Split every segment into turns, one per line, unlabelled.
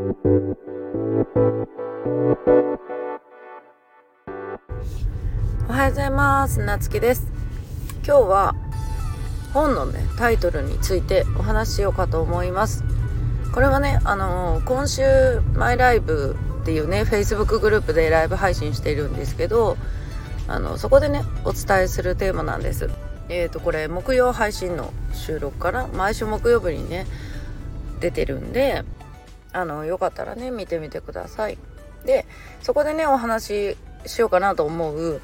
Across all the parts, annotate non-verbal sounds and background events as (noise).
おはようございます。なつきです。今日は本のねタイトルについてお話ししようかと思います。これはねあのー、今週マイライブっていうね Facebook グループでライブ配信しているんですけどあのそこでねお伝えするテーマなんです。えーとこれ木曜配信の収録から毎週木曜日にね出てるんであのよかったらね見てみてください。でそこでねお話ししようかなと思う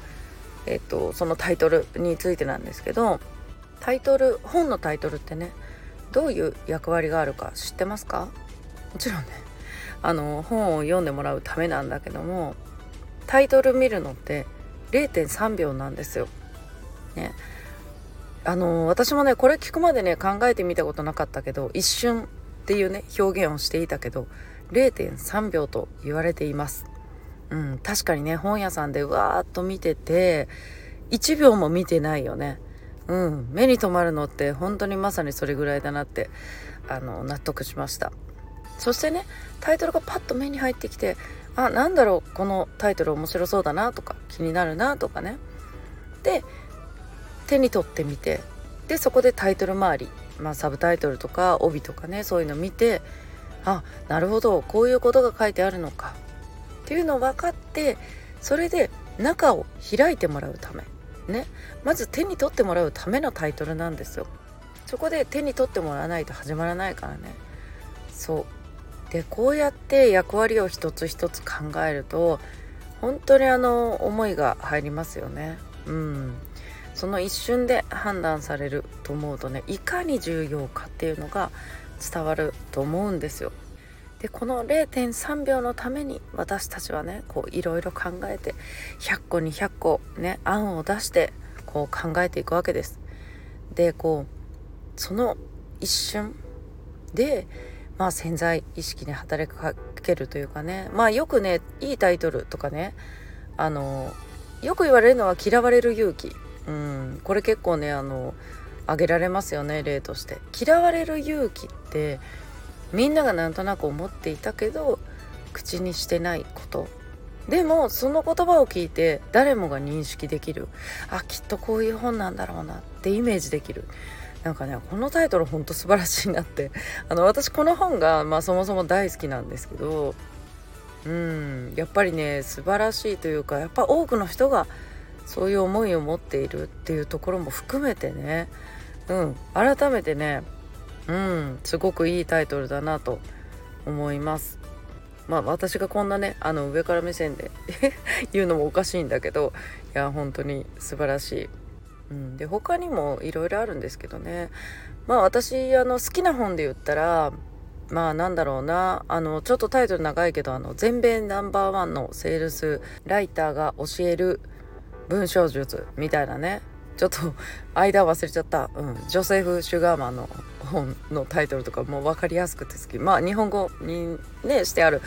えっとそのタイトルについてなんですけどタイトル本のタイトルってねどういう役割があるか知ってますか？もちろんねあの本を読んでもらうためなんだけどもタイトル見るのって0.3秒なんですよ。ね。あの私もねこれ聞くまでね考えてみたことなかったけど一瞬っていうね表現をしていたけど0.3秒と言われています。うん、確かにね本屋さんでわーっと見てて1秒も見てないよね。うん、目に留まるのって本当にまさにそれぐらいだなってあの納得しましたそしてねタイトルがパッと目に入ってきてあなんだろうこのタイトル面白そうだなとか気になるなとかねで手に取ってみてでそこでタイトル周り、まあ、サブタイトルとか帯とかねそういうの見てあなるほどこういうことが書いてあるのか。っていうのを分かってそれで中を開いてもらうため。ね。まず手に取ってもらうためのタイトルなんですよ。そこで手に取ってもらわないと始まらないからね。そう。でこうやって役割を一つ一つ考えると本当にあの思いが入りますよね。うん。その一瞬で判断されると思うとねいかに重要かっていうのが伝わると思うんですよでこの0.3秒のために私たちはねこういろいろ考えて100個200個ね案を出してこう考えていくわけです。でこうその一瞬でまあ潜在意識に働きかけるというかねまあよくねいいタイトルとかねあのよく言われるのは「嫌われる勇気」うん。これ結構ねあの挙げられますよね例として。嫌われる勇気ってみんながなんとなく思っていたけど口にしてないこと。でもその言葉を聞いて誰もが認識できる。あきっとこういう本なんだろうなってイメージできる。なんかねこのタイトルほんと素晴らしいなって。(laughs) あの私この本が、まあ、そもそも大好きなんですけどうん。やっぱりね素晴らしいというかやっぱ多くの人がそういう思いを持っているっていうところも含めてね。うん。改めてねうん。すごくいいタイトルだなと思います。まあ私がこんなねあの上から目線で (laughs) 言うのもおかしいんだけどいや本当に素晴らしい、うん、で他にもいろいろあるんですけどね。まあ私あの好きな本で言ったらまあなんだろうな。あのちょっとタイトル長いけどあの全米ナンバーワンのセールスライターが教える文章術みたいなね。ちょっと間忘れちゃった、うん、ジョセフ・シュガーマンの本のタイトルとかも分かりやすくて好き。まあ日本語にねしてある。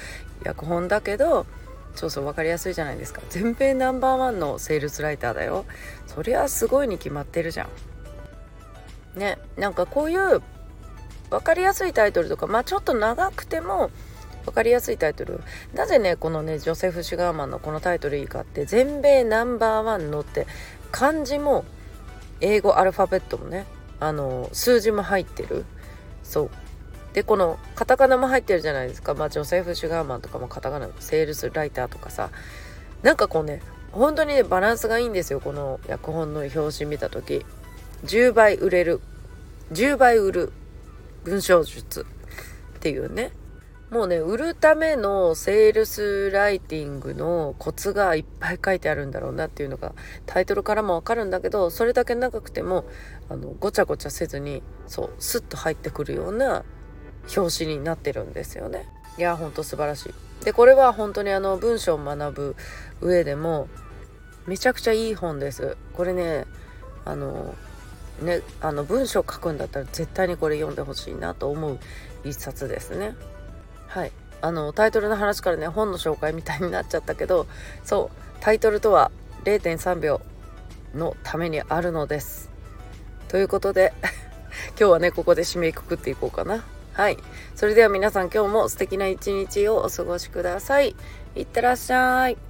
訳本だけどそうそう分かりやすいじゃないですか。全米ナンバーワンのセールスライターだよ。そりゃすごいに決まってるじゃん。ね。なんかこういう分かりやすいタイトルとかまあちょっと長くても分かりやすいタイトル。なぜねこのねジョセフ・シュガーマンのこのタイトルいいかって全米ナンバーワンのって漢字も英語アルファベットもねあの数字も入ってる。そう。でこのカタカナも入ってるじゃないですか。まあジョセフ・シュガーマンとかもカタカナセールスライターとかさ。なんかこうね本当にねバランスがいいんですよ。この訳本の表紙見た時。10倍売れる。10倍売る文章術っていうね。もうね売るためのセールスライティングのコツがいっぱい書いてあるんだろうなっていうのがタイトルからもわかるんだけどそれだけ長くてもあのごちゃごちゃせずにそうスッと入ってくるような表紙になってるんですよね。いやほんと素晴らしい。でこれは本当にあの文章を学ぶ上でもめちゃくちゃいい本です。これねあのねあの文章書くんだったら絶対にこれ読んでほしいなと思う一冊ですね。はいあのタイトルの話からね本の紹介みたいになっちゃったけどそうタイトルとは0.3秒のためにあるのですということで (laughs) 今日はねここで締めくくっていこうかなはい。それでは皆さん今日も素敵な一日をお過ごしください。いってらっしゃい。